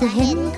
จะเห็น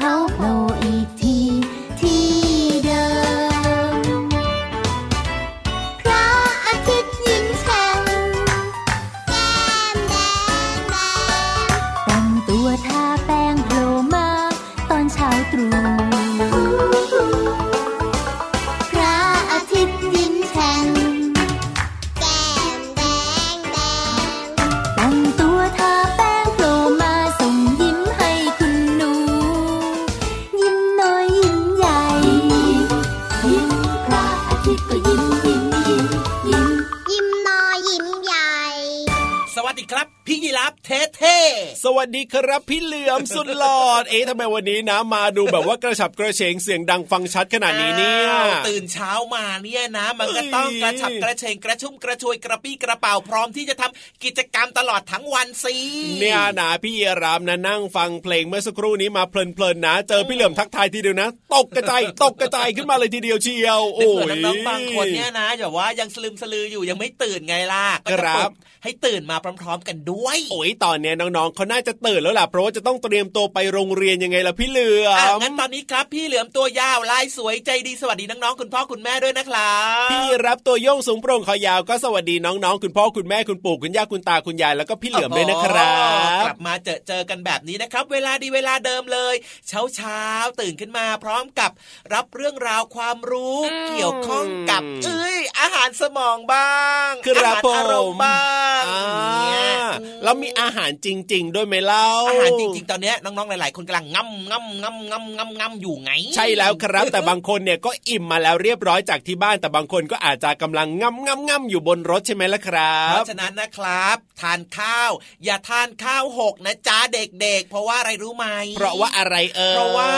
วัสดี ครับพี่ยีรับเท่เท่สวัสดีครับพี่เหลือมสุดหลอด เอ๊ะทำไมวันนี้นะมาดูแบบว่ากระฉับกระเฉงเสียงดังฟังชัดขนาดนี้เนี่ยอ้าวตื่นเช้ามาเนี่ยนะ มันก็ต้องเอ้ยกระฉับกระเฉงกระชุ่มกระชวยกระปี้กระเป๋าพร้อมที่จะทำกิจกรรมตลอดทั้งวันสิเนี่ยนะพี่เยรามนะนั่งฟังเพลงเมื่อสักครู่นี้มาเพลินๆนะ เจอพี่เหลือมทักทายทีเดียวนะ ตกกระจายตกกระจายขึ้นมาเลยทีเดียวเชียวโอ้โอ้ยน้องๆบางคนเนี่ยนะแบบว่ายังสลืมสลืออยู่ยังไม่ตื่นไงล่ะก็จะครับปลุกให้ตื่นมาพร้อม ๆ กันด้วยโอ้ยตอนเนี้ยน้องๆเขาน่าจะตื่นแล้วล่ะเพราะว่าจะต้องเตรียมตัวไปโรงเรียนยังไงล่ะพี่เหลืออะมงั้นตอนนี้ครับ พี่เหลือมตัวยาวลายสวยใจดีสวัสดีน้องๆคุณพ่อคุณแม่ด้วยนะครับพี่รับตัวโยงสูงโปร่งคอยาวก็สวัสดีน้องๆคุณพ่อคุณแม่คุณปู่คุณย่าคุณตาคุณยายแล้วก็พี่เหลือมด้วยนะครัโอ้โหบกลับมาเจอเจอกันแบบนี้นะครับ เวลาดีเวลาเดิมเลย เช้าเช้าๆตื่นขึ้นมาพร้อมกับรับเรื่องราวความรู้อืมเกี่ยวข้องกับเอ้ยอาหารสมองบ้างครับอาหารอารมณ์บ้างอ่าเนี่ยแล้วมีอาหารจริง ๆ ด้วยไหมเล่าอาหารจริง ๆ ตอนเนี้ยน้องๆหลาย ๆ คนกำลังง่ำง่ำง่ำง่ำง่ำง่ำอยู่ไง ใช่แล้วครับ แต่บางคนเนี่ยก็อิ่มมาแล้วเรียบร้อยจากที่บ้าน แต่บางคนก็อาจจะกำลังง่ำง่ำง่ำอยู่บนรถใช่ไหมล่ะครัเพบราะฉะนั้นนะครับ ทานข้าว อย่าทานข้าวหกนะจ๊ะเด็ก ๆ เพราะว่าอะไรรู้ไหมเพราะว่าอะไรเอ่ยเพราะว่า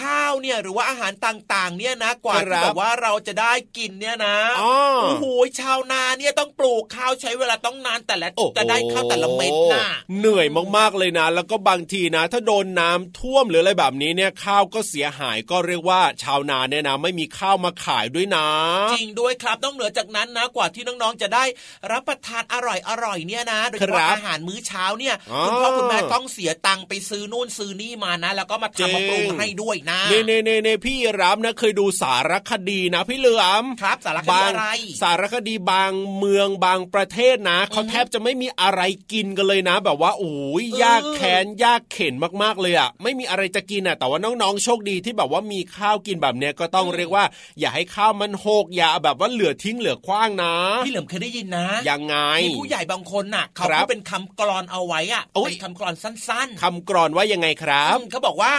ข้าวเนี่ยหรือว่าอาหารต่างๆ เนี่ยนะกว่าคที่รับแบบว่าเราจะได้กินเนี่ยนะอ๋อโอ้โหชาวนาเนี่ยต้องปลูกข้าวใช้เวลาต้องนานแต่ละโอ้โหจะได้ข้าวแต่ละเม็ดน่ะเหนื่อยมากๆเลยนะ แล้วก็บางทีนะ ถ้าโดนน้ำท่วมหรืออะไรแบบนี้เนี่ยข้าวก็เสียหายก็เรียกว่าชาวนาเนี่ยนะไม่มีข้าวมาขายด้วยนะ จริงด้วยครับต้องเหนือจากนั้นนะกว่าที่น้องๆจะได้รับประทานอร่อยอร่อยๆเนี่ยนะโดยเฉครัพาะบอาหารมื้อเช้าเนี่ยอ๋อคุณพ่อคุณแม่ต้องเสียตังค์ไปซื้อนู่นซื้อนี่มานะ แล้วก็มาจริงทำมาปรุงให้ด้วยนะเน่เน่เน่เน่พี่รับนะเคยดูสารคดีนะพี่เหลือมครับสารคดีบางอะไรสารคดีบางเมืองบางประเทศนะเขาแทบจะไม่มีอะไรกินกันเลยนะ แบบว่าโอ้ยยากแค้นยากเข็นมากๆเลยอะไม่มีอะไรจะกินอะแต่ว่าน้องๆโชคดีที่แบบว่ามีข้าวกินแบบเนี้ยก็ต้องเรียกว่า อย่าให้ข้าวมันหกอย่าแบบว่าเหลือทิ้งเหลือคว้างนะพี่เหลิมเคยได้ยินนะยังไงมีผู้ใหญ่บางคนน่ะเขาครับพูดเป็นคำกรอนเอาไว้อะโอ้ยเป็นคำกรอนสั้น ๆคำกรอนว่ายังไงครับอืมเขาบอกว่า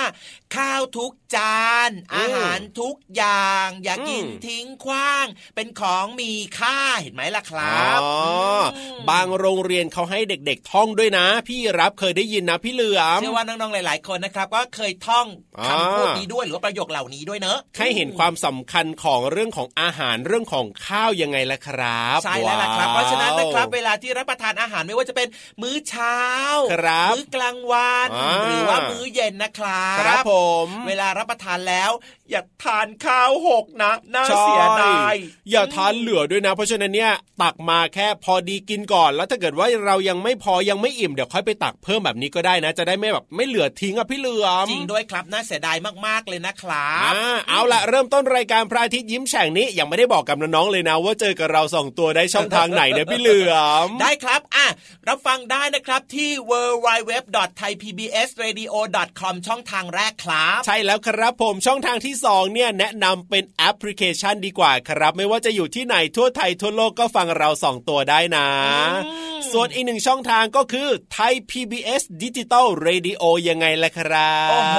ข้าวทุกจาน อาหารทุกอย่าง อย่ากินอืมทิ้งขว้าง เป็นของมีค่าเห็นไหมล่ะครับอ๋ออบางโรงเรียนเขาให้เด็กๆท่องด้วยนะ พี่รับเคยได้ยินนะพี่เหลือมเชื่อว่าน้องๆหลาย ๆ คนนะครับก็เคยท่องอ่าคำพูดนี้ด้วยหรือว่าประโยคเหล่านี้ด้วยเนอะให้เห็นความสำคัญของเรื่องของอาหารเรื่องของข้าวยังไงล่ะครับใช่แล้วล่ะครับว้เพราะฉะนั้นนะครับ เวลาที่รับประทานอาหารไม่ว่าจะเป็นมื้อเช้าครับมื้อกลางวันอ่าหรือว่ามื้อเย็นนะครับครับผม เวลารับประทานแล้ว อย่าทานข้าวหกนะน่าใช่เสียดายอย่าทานเหลือด้วยนะ เพราะฉะนั้นเนี่ยตักมาแค่พอดีกินก่อน แล้วถ้าเกิดว่าเรายังไม่พอยังไม่อิ่มเดี๋ยวค่อยไปตักเพิ่มแบบนี้ก็ได้นะ จะได้ไม่แบบไม่เหลือทิ้งอะพี่เหลือมจริงด้วยครับน่าเสียดายมากๆเลยนะครับอ่าเอาละเริ่มต้นรายการพระอาทิตย์ยิ้มแฉ่งนี้ยังไม่ได้บอกกับน้องๆเลยนะ ว่าเจอกับเราสองตัวได้ช่องทางไหนเนี่ยพี่เหลือมได้ครับอะรับฟังได้นะครับที่ www.thaipbsradio.com ช่องทางแรกครับ ใช่แล้วครับผมช่องทางที่2เนี่ยแนะนำเป็นแอปพลิเคชันดีกว่าครับ ไม่ว่าจะอยู่ที่ไหนทั่วไทยทั่วโลกก็ฟังเราสองตัวได้นะ ส่วนอีกหนึ่งช่องทางก็คือไทย PBS Digital Radio ยังไงล่ะครับ โอ้โห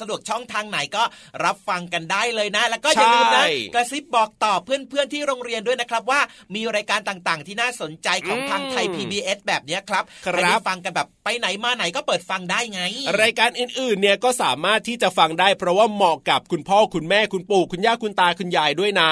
สะดวกช่องทางไหนก็รับฟังกันได้เลยนะ แล้วก็อย่าลืมนะใช่กระซิบบอกต่อเพื่อนๆที่โรงเรียนด้วยนะครับว่ามีรายการต่างๆ ที่น่าสนใจของทางไทย PBS แบบเนี้ยครับครับให้ได้ฟังกันแบบไปไหนมาไหนก็เปิดฟังได้ไง รายการอื่นๆเนี่ยก็สามารถที่จะฟังได้เพราะว่าเหมาะกับคุณพ่อคุณแม่คุณปู่คุณย่าคุณตาคุณยายด้วยนะ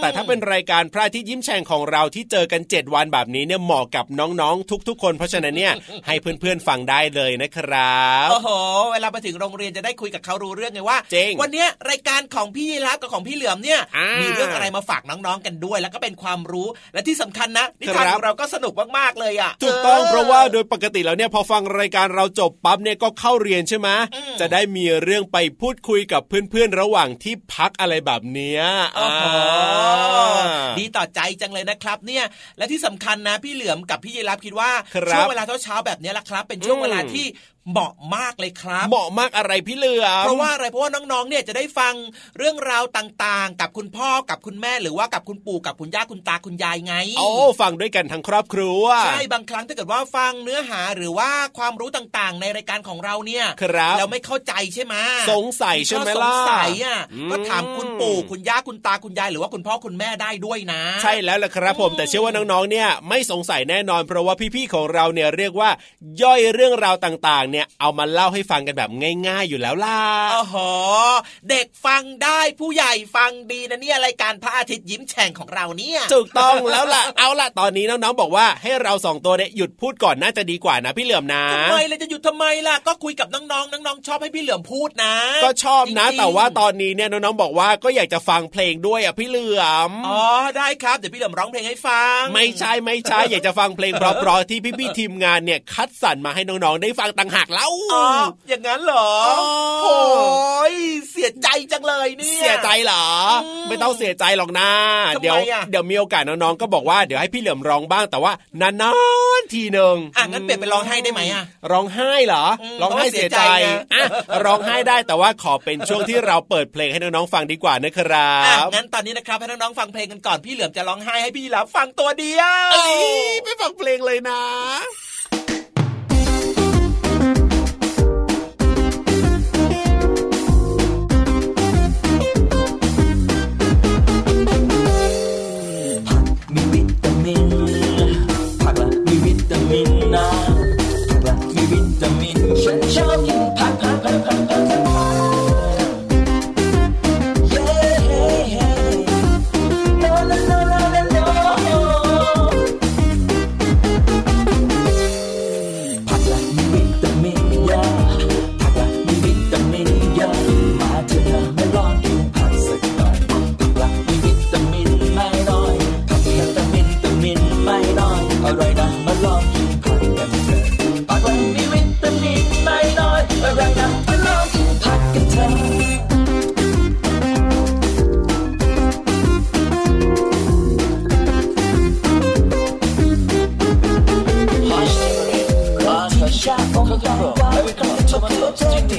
แต่ถ้าเป็นรายการพระอาทิตย์ยิ้มแฉ่งของเราที่เจอกัน 7 วันแบบนี้เนี่ยเหมาะกับน้องๆ ทุก ๆ คน เพราะฉะนั้นเนี่ยให้เพื่อนๆฟังได้เลยนะครับโอ้โหเวลาไปถึงโรงเรียนจะได้คุยกับเขารู้เรื่องไงว่าจริงวันเนี้ยรายการของพี่ยีรับกับของพี่เหลือมเนี่ยอ่ามีมีเรื่องอะไรมาฝากน้องๆกันด้วย แล้วก็เป็นความรู้และที่สำคัญนะนิทานครับของเราก็สนุกมากๆเลยอะถูกต้องออเพราะว่าโดยปกติแล้วเนี่ยพอฟังรายการเราจบปั๊บเนี่ยก็เข้าเรียนใช่ไหมอืมจะได้มีเรื่องไปพูดคุยกับเพื่อนๆระหว่างที่พักอะไรแบบเนี้ยโอ้โหอ่าดีต่อใจจังเลยนะครับ เนี่ย และที่สำคัญนะพี่เหลือมกับพี่ยีรับคิดว่าครับช่วงเวลาเช้าๆแบบเนี้ยละครับ เป็นช่วงอืมเวลาที่ เหมาะมากเลยครับ เหมาะมากอะไรพี่เหลือมเพราะว่าอะไรเพราะว่าน้องๆเนี่ยจะได้ฟังเรื่องราวต่างๆ กับคุณพ่อกับคุณแม่หรือว่ากับคุณปู่กับคุณย่าคุณตาคุณยายไงโอ้ฟังด้วยกันทั้งครอบครัวใช่บางครั้งถ้าเกิดว่าฟังเนื้อหาหรือว่าความรู้ต่างๆ ในรายการของเราเนี่ยครับแล้วไม่เข้าใจใช่ไหมสงสัยใช่ไหมข้อล่ะสงสัยอะอืมก็ถามคุณปู่คุณย่าคุณตาคุณยายหรือว่าคุณพ่อคุณแม่ได้ด้วยนะ ใช่แล้วล่ะครับผมแต่เชื่อว่าน้องๆเนี่ยไม่สงสัยแน่นอนเพราะว่าพี่ๆของเราเนี่ยเรียกว่าย่อยเรื่องราวต่างๆเนี่ยเอามาเล่าให้ฟังกันแบบง่าย ๆอยู่แล้วล่ะโอ้โหเด็กฟังได้ผู้ใหญ่ฟังดีนะเนี่ยรายการพระอาทิตย์ยิ้มแฉ่งของเราเนี่ยถูกต้องแล้วล่ะเอาล่ะตอนนี้น้องๆบอกว่าให้เราสองตัวเนี่ยหยุดพูดก่อนน่าจะดีกว่านะพี่เหลื่อมนะทำไมเลยจะหยุดทำไมล่ะก็คุยกับน้องๆน้องๆชอบให้พี่เหลือมพูดนะ ก็ชอบนะจริงๆแต่ว่าตอนนี้เนี่ยน้องๆบอกว่าก็อยากจะฟังเพลงด้วยอะพี่เหลื่อมอ๋อได้ครับเดี๋ยวพี่เหลือมร้องเพลงให้ฟัง ไม่ใช่ไม่ใช่อยากจะฟังเพลงเพราะๆที่พี่ๆทีมงานเนี่ยคัดสรรมาให้น้องๆได้ฟังต่างหากแล้วอ๋ออย่างนั้นเหรออ๋อโอ้ยเสียใจจังเลยเนี่ย เสียใจเหรออืมไม่ต้องเสียใจหรอกนะทำไมเดี๋ยวอะเดี๋ยวมีโอกาสน้องๆก็บอกว่าเดี๋ยวให้พี่เหลือมร้องบ้างแต่ว่านานๆทีหนึ่งอะงั้นเปลี่ยนเป็นร้องไห้ได้ไหมอะร้องไห้เหรออืมร้องไห้เสียใจเพราะว่าเสียใจไงอะร้องไห้ได้แต่ว่าขอเป็นช่วงที่เราเปิดเพลงให้น้องๆฟังดีกว่านะครัอะบงั้นตอนนี้นะครับให้น้องๆฟังเพลงกันก่อนพี่เหลือมจะร้องไห้ให้พี่ยีรับฟังตัวเดียวเอ้ยไปฟังเพลงเลยนะ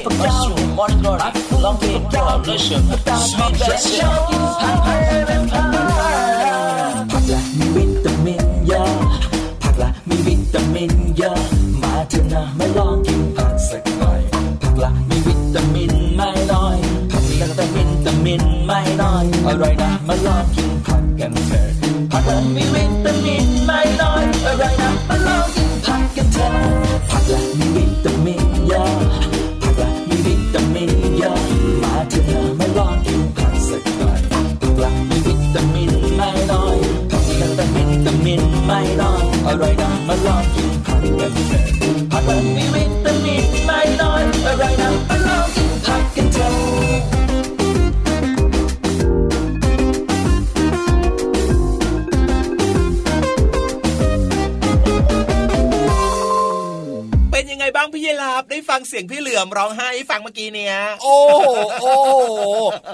จิตที่ฝักยาวมอนกอดลองเพลงยาวเลยเชื่อสวีทแบบชอบกินผักผักละมีวิตามินเยอะผักละมีวิตามินเยอะมาเถอะนะมาลองกินผักสักหน่อยผักละมีวิตามินไม่น้อยผักมีวิตามินวิตามินไม่น้อยอร่อยนะมาลองกินผักกันเถอะผักละมีวิตามินไม่น้อยอร่อยนะมาลองกินผักกันเถอะ ลือมร้องไห้ให้ฟังเมื่อกี้เนี่ยโอ้โหโอ้โห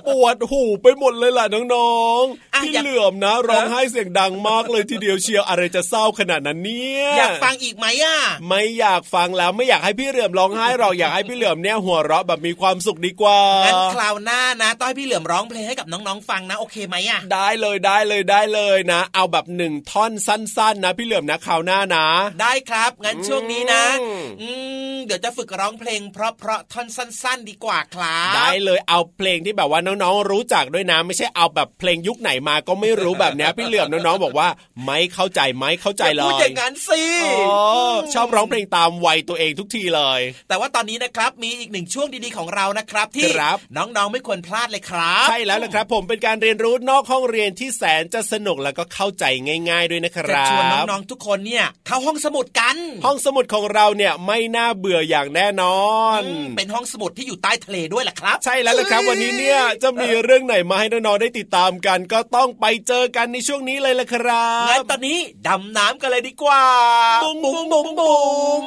ปวดหูไปหมดเลยล่ะน้อง อะๆพี่อยากเหลื่อมนะ ร้องไห้เสียงดังมากเลยทีเดียวเชียวอะไรจะเศร้าขนาดนั้นเนี่ยอยากฟังอีกไหมอะไม่อยากฟังแล้วไม่อยากให้พี่เหลื่อมร้องไห้หรอกอยากให้พี่เหลื่อมเนี่ยหัวเราะแบบมีความสุขดีกว่างั้นคราวหน้านะต้องให้พี่เหลือมร้องเพลงให้กับน้องๆฟังนะโอเคไหมอะได้เลยได้เลยได้เลยนะ เอาแบบหนึ่งท่อนสั้น ๆ นะ พี่เหลื่อมนะคราวหน้านะ ได้ครับงั้นช่วงนี้นะอืมอืมเดี๋ยวจะฝึกร้องเพลงเพราะๆท่อนสั้น ๆ ดีกว่าครับได้เลยเอาเพลงที่แบบว่าน้องๆรู้จักด้วยนะ ไม่ใช่เอาแบบเพลงยุคไหนมาก็ไม่รู้แบบเนี้ยพี่เหลื่อมน้องๆบอกว่าไม่เข้าใจไม่เข้าใจเลพูดยอย่างนั้นสิอ๋อชอบร้องเพลงตามวัยตัวเองทุกทีเลย แต่ว่าตอนนี้นะครับมีอีกหนึ่งช่วงดีๆของเรานะครับที่ครับน้องๆไม่ควรพลาดเลยครับใช่แล้วละครับ ผมเป็นการเรียนรู้นอกห้องเรียนที่แสนจะสนุกแล้วก็เข้าใจง่าย ๆ ด้วยนะคจะรับชวนน้องๆทุกคนเนี่ยเข้าห้องสมุดกัน ห้องสมุดของเราเนี่ยไม่น่าเบื่ออย่างแน่นอนอืมเป็นห้องสมุดที่อยู่ใต้ทะเลด้วยแหละครับ ใช่แล้วละครับ วันนี้เนี่ยจะมีเรื่องไหนมาให้น้องๆได้ติดตามกันก็ต้องไปเจอกันในช่วงนี้เลยละครังั้บนตอนนี้ดำน้ำกันเลยดีกว่าบุ้งบุ้งบุ้งบุ้ง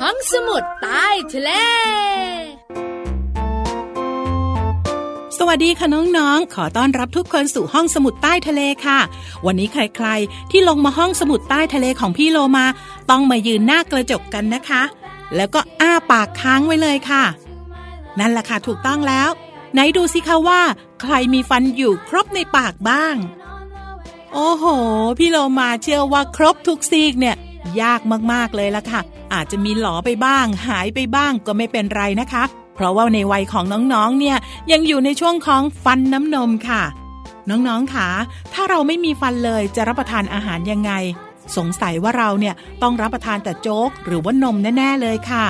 ห้องสมุดใต้ทะเลสวัสดีค่ะน้องๆ ขอต้อนรับทุกคนสู่ห้องสมุดใต้ทะเลค่ะ วันนี้ใครๆ ที่ลงมาห้องสมุดใต้ทะเลของพี่โลมา ต้องมายืนหน้ากระจกกันนะคะ แล้วก็อ้าปากค้างไว้เลยค่ะ นั่นแหละค่ะถูกต้องแล้ว ไหนดูสิคะว่า ใครมีฟันอยู่ครบในปากบ้าง โอ้โห พี่โลมาเชื่อว่าครบทุกซีกเนี่ย ยากมากๆเลยละค่ะ อาจจะมีหลอไปบ้าง หายไปบ้างก็ไม่เป็นไรนะคะ เพราะว่าในวัยของน้องๆ เนี่ยยังอยู่ในช่วงของฟันน้ำนมค่ะ น้องๆค่ะถ้าเราไม่มีฟันเลยจะรับประทานอาหารยังไง สงสัยว่าเราเนี่ยต้องรับประทานแต่โจ๊กหรือว่านมแน่ๆเลยค่ะ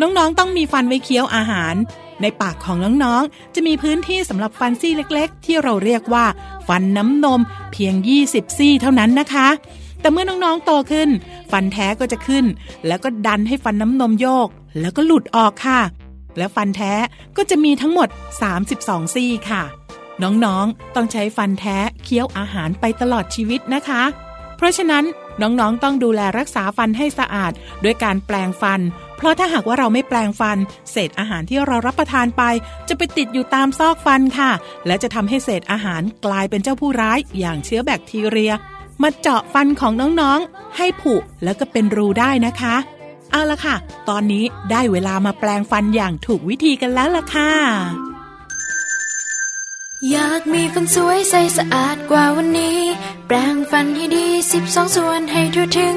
น้องๆ ต้องมีฟันไว้เคี้ยวอาหาร ในปากของน้องๆ จะมีพื้นที่สำหรับฟันซี่เล็กๆ ที่เราเรียกว่า ฟันน้ำนมเพียง 20 ซี่เท่านั้นนะคะ แต่เมื่อน้องๆ โตขึ้น ฟันแท้ก็จะขึ้น แล้วก็ดันให้ฟันน้ำนมโยก แล้วก็หลุดออกค่ะ และฟันแท้ก็จะมีทั้งหมด 32 ซี่ค่ะ น้องๆ ต้องใช้ฟันแท้เคี้ยวอาหารไปตลอดชีวิตนะคะ เพราะฉะนั้นน้องๆ ต้องดูแลรักษาฟันให้สะอาด ด้วยการแปลงฟัน เพราะถ้าหากว่าเราไม่แปลงฟัน เศษอาหารที่เรารับประทานไป จะไปติดอยู่ตามซอกฟันค่ะ และจะทำให้เศษอาหารกลายเป็นเจ้าผู้ร้ายอย่างเชื้อแบคทีเรีย มาเจาะฟันของน้องๆ ให้ผุแล้วก็เป็นรูได้นะคะเอาละค่ะ ตอนนี้ได้เวลามาแปลงฟันอย่างถูกวิธีกันแล้วล่ะค่ะ อยากมีฟันสวยใสสะอาดกว่าวันนี้ แปรงฟันให้ดีสิบสองส่วนให้ทั่วถึง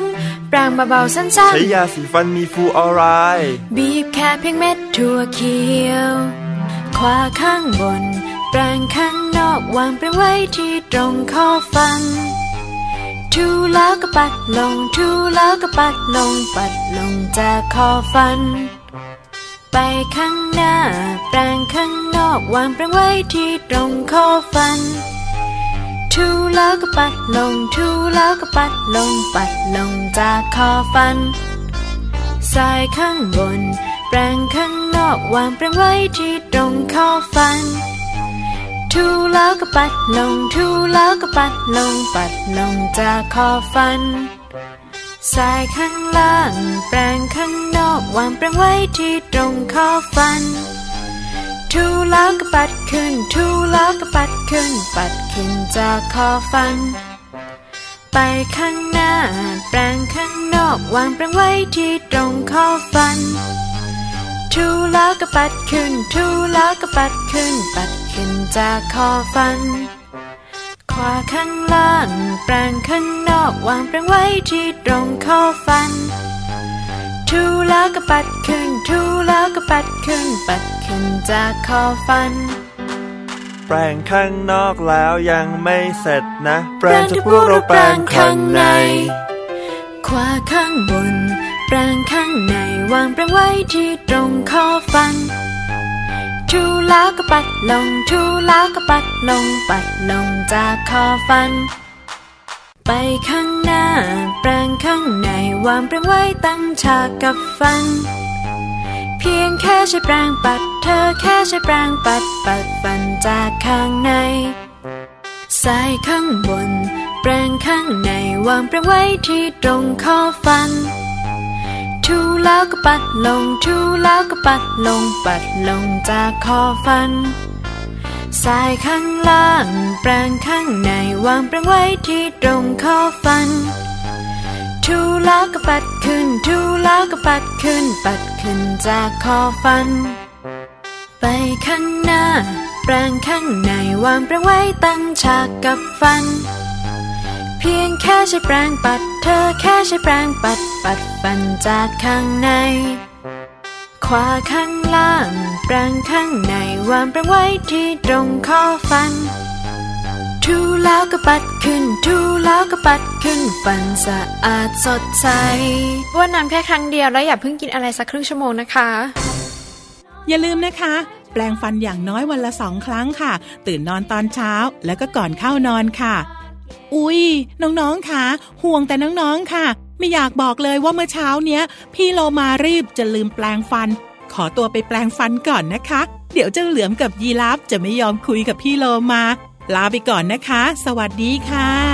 แปรงเบาๆสั้นใช้ยาสีฟันมีฟลูออไรด์ๆบีบแค่เพียงเม็ดถั่วเขียว ขวาข้างบน แปรงข้างนอกวางแปรงไว้ที่ตรงข้อฟัน ทูแล้วก็ปัดลง ทูแล้วก็ปัดลง ปัดลงจากคอฟัน ไปข้างหน้า แปรงข้างน อกวางแปรงไว้ที่ตรงข้อฟัน ทูแล้วก็ปัดลง ทูแล้วก็ปัดลง ปัดลงจากคอฟันสายข้างบน แปรงข้างนอกวางแปรงไว้ที่ตรงข้อฟัน ทูแล้วก็ปัดลง ทูแล้วก็ปัดลง ปัดลงจากคอฟันสายข้างล่าง แปรงข้างนอกวางแปรงไว้ที่ตรงข้อฟัน ทูล้วก็ปัดขึ้นทูล้วก็ปัดขึ้น ปัดขึ้นจากคอฟัน ไปข้างหน้า แปลงข้างนอก วางแปลงไว้ที่ตรงข้อฟันทูล้วก็ปัดขึ้นทูล้วก็ปัดขึ้น ปัดขึ้นจากคอฟัน ขวาข้างล่าง แปลงข้างนอก วางแปลงไว้ที่ตรงข้อฟันทูล้วก็ปัดขึ้นทูล้วก็ปัดขึ้น ปัด ขึ้นจากคอฟัน แปลงข้างนอกแล้วยังไม่เสร็จนะ แปลแปลงงทุทุกกพพววกกเราเราแปแปลลงงข้าข้างงในใน ขวาข้างบน แปลงข้างในวางแปลงไว้ที่ตรงข้อฟัน ทูแล้วก็ปัดลง ทูแล้วก็ปัดลง ปัดลงจากคอฟันไปข้างหน้า แปลงข้างในวางแปลงไว้ตั้งฉากกับฟันเพียงแค่ใช้แปรงปัด เธอแค่ใช้แปรงปัดปัดฟันจากข้างในซ้ายข้างบน แปรงข้างในวางแปรงไว้ที่ตรงข้อฟัน ทูแล้วก็ปัดลง ทูแล้วก็ปัดลง ปัดลงจากคอฟันซ้ายข้างล่าง แปรงข้างในวางแปรงไว้ที่ตรงข้อฟัน ทูแล้วก็ปัดขึ้นทูแล้วก็ปัดขึ้น ปัดขึ้นจากคอฟัน ไปข้างหน้า แปรงข้างในวางแปรงไว้ตั้งฉากกับฟัน เพียงแค่ใช้แปรงปัด เธอแค่ใช้แปรงปัด ปัดฟันจากข้างใน ขวาข้างล่าง แปรงข้างในวางแปรงไว้ที่ตรงข้อฟัน ทูแล้วก็ปัดขึ้น ทูแล้วก็ปัดขึ้น ฟันสะอาดสดใสว่านน้ำแค่ครั้งเดียวแล้วอย่าเพิ่งกินอะไรสักครึ่งชั่วโมงนะคะ อย่าลืมนะคะ แปลงฟันอย่างน้อยวันละสองครั้งค่ะ ตื่นนอนตอนเช้าแล้วก็ก่อนเข้านอนค่ะ อุ๊ยน้องๆค่ะ ห่วงแต่น้องๆค่ะ ไม่อยากบอกเลยว่าเมื่อเช้าเนี้ย พี่โลมารีบจะลืมแปลงฟัน ขอตัวไปแปลงฟันก่อนนะคะ เดี๋ยวเจ้าเหลือมกับยีราฟจะไม่ยอมคุยกับพี่โลมา ลาไปก่อนนะคะ สวัสดีค่ะ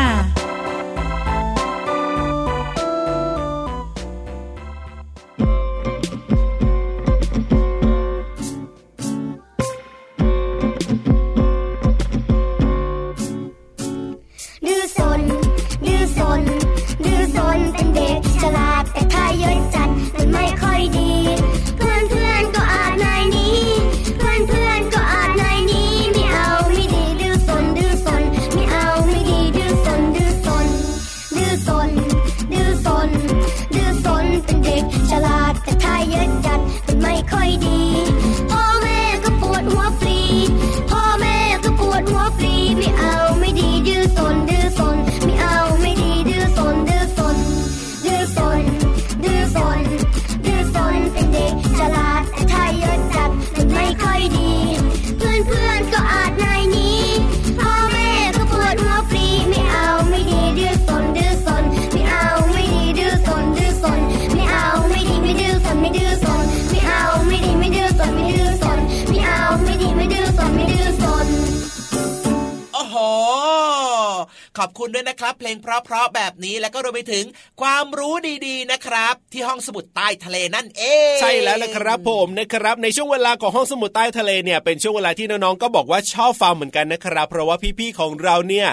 คุณด้วยนะครับ เพลงเพราะๆแบบนี้แล้วก็รวมไปถึงความรู้ดีๆนะครับ ที่ห้องสมุดใต้ทะเลนั่นเอง ใช่แล้วละครับผมนะครับ ในช่วงเวลาของห้องสมุดใต้ทะเลเนี่ยเป็นช่วงเวลาที่น้องๆก็บอกว่าชอบฟังเหมือนกันนะครับ เพราะว่าพี่ๆของเราเนี่ย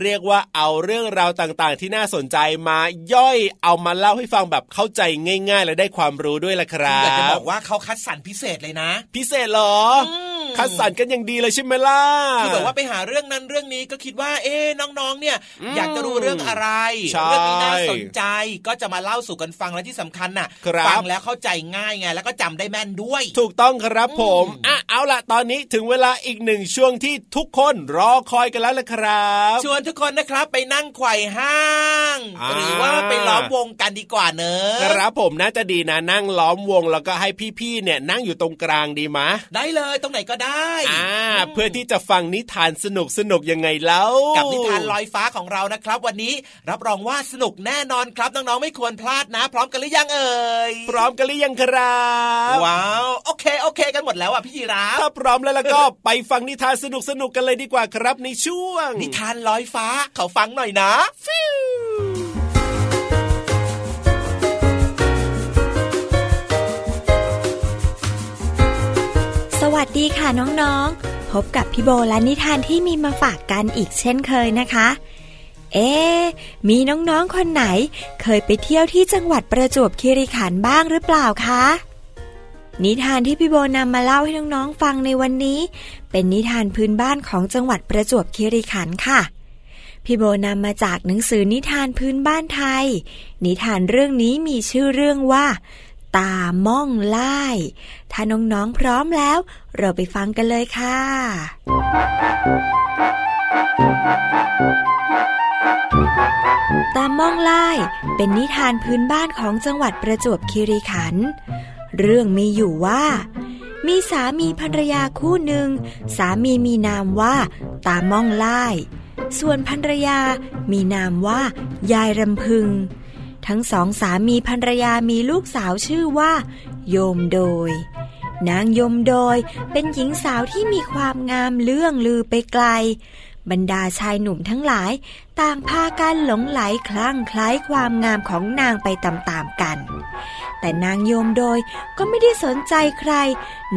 เรียกว่าเอาเรื่องราวต่างๆ ที่น่าสนใจมาย่อยเอามาเล่าให้ฟังแบบเข้าใจง่าย ๆ และได้ความรู้ด้วยละครัอยากจะบบอกว่าเขาคัดสรรพิเศษเลยนะ พิเศษเหรออ คัดสรรกันอย่างดีเลยใช่ไหมล่ะคือแบบว่าไปหาเรื่องนั้นเรื่องนี้ก็คิดว่า เอ๊ะน้องๆเนี่ยอืมอยากจะรู้เรื่องอะไรใช่เรื่องนี้น่าสนใจก็จะมาเล่าสู่กันฟังและที่สำคัญน่ะครับฟังแล้วเข้าใจง่ายไงแล้วก็จำได้แม่นด้วย ถูกต้องครับผมอะเอาล่ะตอนนี้ถึงเวลาอีกหนึ่งช่วงที่ทุกคนรอคอยกันแล้วละครับชวนทุกคนนะครับไปนั่งไขว่ห้างอ่าหรือว่าไปล้อมวงกันดีกว่าเนอะครับผมน่าจะดีนะนั่งล้อมวงแล้วก็ให้พี่ๆเนี่ยนั่งอยู่ตรงกลางดีมะได้เลยตรงไหนก็ได้อ่าเพื่อที่จะฟังนิทานสนุกสนุกๆยังไงแล้ว กับนิทานลอยฟ้าของเรานะครับ วันนี้รับรองว่าสนุกแน่นอนครับน้องๆไม่ควรพลาดนะ พร้อมกันหรือยังเอ่ยพร้อมกันหรือยังครับว้าวโอเคโอเค กันหมดแล้วอะพี่ยีราฟถ้าพร้อมแล้วแล้วก็ไปฟังนิทานสนุกสนุกๆกันเลยดีกว่าครับในช่วง นิทานลอยฟ้าเขาฟังหน่อยนะ สวัสดีค่ะน้องๆ พบกับพี่โบและนิทานที่มีมาฝากกันอีกเช่นเคยนะคะ เอ๊มีน้องๆคนไหน เคยไปเที่ยวที่จังหวัดประจวบคีรีขันธ์บ้างหรือเปล่าคะ นิทานที่พี่โบนำมาเล่าให้น้องๆฟังในวันนี้ เป็นนิทานพื้นบ้านของจังหวัดประจวบคีรีขันธ์ค่ะ พี่โบนำมาจากหนังสือนิทานพื้นบ้านไทย นิทานเรื่องนี้มีชื่อเรื่องว่า ตาม่องไล่ถ้าน้องๆพร้อมแล้ว เราไปฟังกันเลยค่ะ ตาม่องไล่เป็นนิทานพื้นบ้านของจังหวัดประจวบคีรีขันธ์เรื่องมีอยู่ว่า มีสามีภรรยาคู่หนึ่ง สามีมีนามว่า ตาม่องไล่ส่วนภรรยามีนามว่ายายรำพึง ทั้งสองสามีภรรยามีลูกสาวชื่อว่า โยมโดย นางยมโดยเป็นหญิงสาวที่มีความงามเลื่องลือไปไกล บรรดาชายหนุ่มทั้งหลาย ต่างพากันหลงไหลคลั่งคล้ายความงามของนางไปตามๆกัน แต่นางโยมโดยก็ไม่ได้สนใจใคร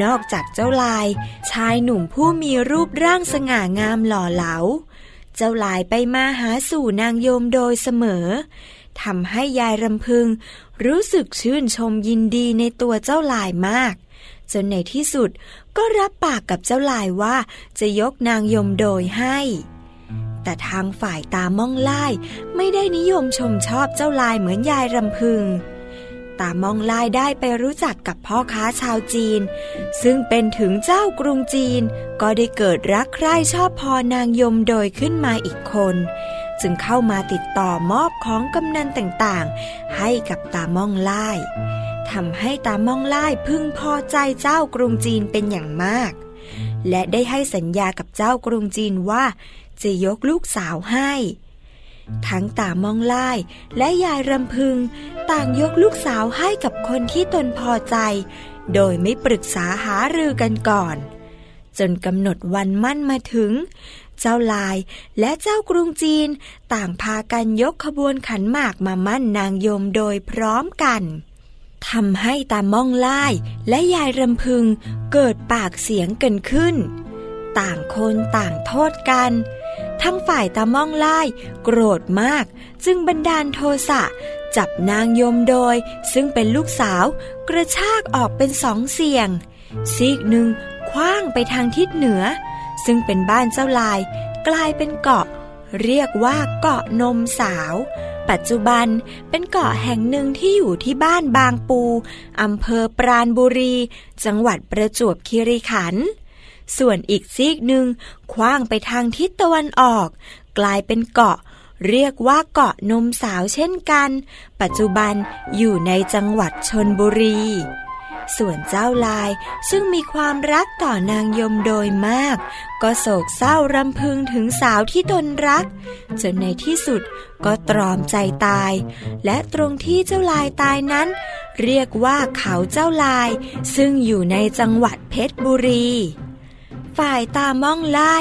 นอกจากเจ้าลาย ชายหนุ่มผู้มีรูปร่างสง่างามหล่อเหลาเจ้าลายไปมาหาสู่นางโยมโดยเสมอ ทำให้ยายรำพึง รู้สึกชื่นชมยินดีในตัวเจ้าลายมาก จนในที่สุดก็รับปากกับเจ้าลายว่าจะยกนางยมโดยให้ แต่ทางฝ่ายตาม่องไล่ไม่ได้นิยมชมชอบเจ้าลายเหมือนยายรำพึงตามองลายได้ไปรู้จักกับพ่อค้าชาวจีน ซึ่งเป็นถึงเจ้ากรุงจีน ก็ได้เกิดรักใคร่ชอบพอนางยมโดยขึ้นมาอีกคน จึงเข้ามาติดต่อมอบของกำนันต่างๆ ให้กับตามองไล่ทำให้ตามองไล่พึงพอใจเจ้ากรุงจีนเป็นอย่างมาก และได้ให้สัญญากับเจ้ากรุงจีนว่า จะยกลูกสาวให้ ทั้งตามองไล่และยายรำพึง ต่างยกลูกสาวให้กับคนที่ตนพอใจ โดยไม่ปรึกษาหารือกันก่อน จนกำหนดวันมั่นมาถึง เจ้าลายและเจ้ากรุงจีน ต่างพากันยกขบวนขันหมากมามั่นนางยมโดยพร้อมกันทำให้ตาม่องไล่และยายรำพึงเกิดปากเสียงกันขึ้น ต่างคนต่างโทษกัน ทั้งฝ่ายตาม่องไล่โกรธมาก จึงบันดาลโทสะจับนางยมโดย ซึ่งเป็นลูกสาวกระชากออกเป็นสองเสียง ซีกหนึ่งคว้างไปทางทิศเหนือ ซึ่งเป็นบ้านเจ้าลาย กลายเป็นเกาะ เรียกว่าเกาะนมสาว ปัจจุบันเป็นเกาะแห่งหนึ่งที่อยู่ที่บ้านบางปูอำเภอปราณบุรี จังหวัดประจวบคีรีขันธ์ส่วนอีกซีกหนึ่งคว้างไปทางทิศตะวันออก กลายเป็นเกาะ เรียกว่าเกาะนมสาวเช่นกัน ปัจจุบันอยู่ในจังหวัดชนบุรี ส่วนเจ้าลายซึ่งมีความรักต่อนางยมโดยมาก ก็โศกเศร้ารำพึงถึงสาวที่ตนรัก จนในที่สุดก็ตรอมใจตาย และตรงที่เจ้าลายตายนั้น เรียกว่าเขาเจ้าลาย ซึ่งอยู่ในจังหวัดเพชรบุรีฝ่ายตาม่องไล่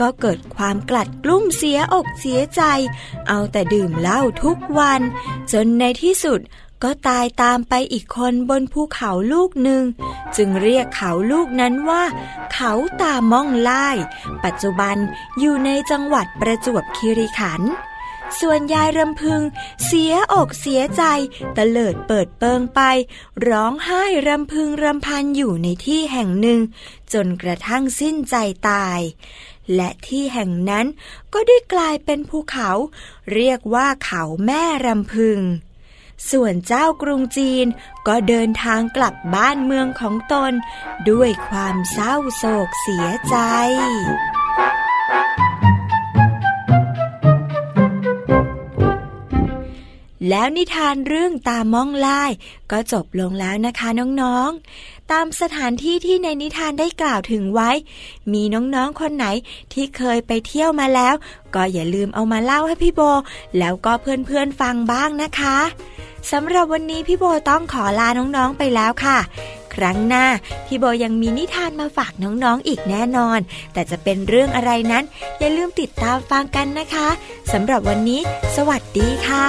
ก็เกิดความกลัดกลุ้มเสียอกเสียใจ เอาแต่ดื่มเหล้าทุกวัน จนในที่สุด ก็ตายตามไปอีกคนบนภูเขาลูกหนึ่ง จึงเรียกเขาลูกนั้นว่า เขาตาม่องไล่ปัจจุบันอยู่ในจังหวัดประจวบคีรีขันธ์ส่วนยายรำพึง เสียอกเสียใจตะเลิดเปิดเปิงไป ร้องไห้รำพึงรำพันอยู่ในที่แห่งหนึ่ง จนกระทั่งสิ้นใจตาย และที่แห่งนั้นก็ได้กลายเป็นภูเขา เรียกว่าเขาแม่รำพึง ส่วนเจ้ากรุงจีนก็เดินทางกลับบ้านเมืองของตน ด้วยความเศร้าโศกเสียใจแล้วนิทานเรื่องตาม่องไล่ก็จบลงแล้วนะคะน้องๆ ตามสถานที่ที่ในนิทานได้กล่าวถึงไว้ มีน้องๆคนไหนที่เคยไปเที่ยวมาแล้ว ก็อย่าลืมเอามาเล่าให้พี่โบ แล้วก็เพื่อนๆฟังบ้างนะคะ สำหรับวันนี้พี่โบต้องขอลาน้องๆไปแล้วค่ะ ครั้งหน้าพี่โบยังมีนิทานมาฝากน้องๆอีกแน่นอน แต่จะเป็นเรื่องอะไรนั้น อย่าลืมติดตามฟังกันนะคะสำหรับวันนี้ สวัสดีค่ะ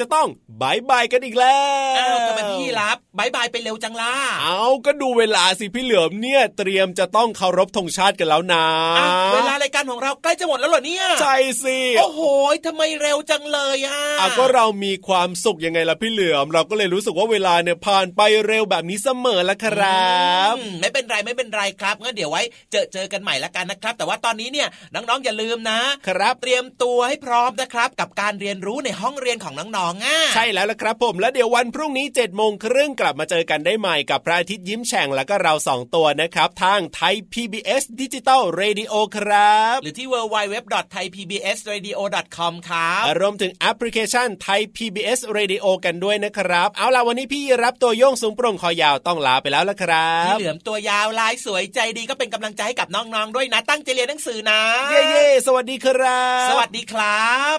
จะต้องบายบายกันอีกแล้วอ้าวทำไมพี่รับบายบายไปเร็วจังล่ะ เอาก็ดูเวลาสิพี่เหลือมเนี่ยเตรียมจะต้องเคารพธงชาติกันแล้วนะอะเวลารายการของเราใกล้จะหมดแล้วเหรอเนี่ย ใช่สิ โอ้โหทำไมเร็วจังเลยอะอะก็เรามีความสุขยังไงล่ะพี่เหลือม เราก็เลยรู้สึกว่าเวลาเนี่ยผ่านไปเร็วแบบนี้เสมอละครับอืมไม่เป็นไรไม่เป็นไรครับงั้นเดี๋ยวไว้เจอเจอกันใหม่ละกันนะครับ แต่ว่าตอนนี้เนี่ยน้องๆอย่าลืมนะ ครับเตรียมตัวให้พร้อมนะครับ กับการเรียนรู้ในห้องเรียนของน้องๆอะใช่แล้วละครับผมแล้วเดี๋ยววันพรุ่งนี้เจ็ดโมงครึ่งกลับมาเจอกันได้ใหม่กับพระอาทิตย์ยิ้มแฉ่งแล้วก็เราสองตัวนะครับ ทางไทย PBS Digital Radio ครับ หรือที่ www.thaipbsradio.com ครับรวมถึงแอปพลิเคชันไทย PBS Radio กันด้วยนะครับ เอาล่ะวันนี้พี่รับตัวโยงสูงโปร่งคอยาวต้องลาไปแล้วละครับพี่เหลือมตัวยาวลายสวยใจดีก็เป็นกำลังใจให้กับน้องๆด้วยนะ ตั้งใจเรียนหนังสือนะ เย่เย่สวัสดีครับ สวัสดีครับ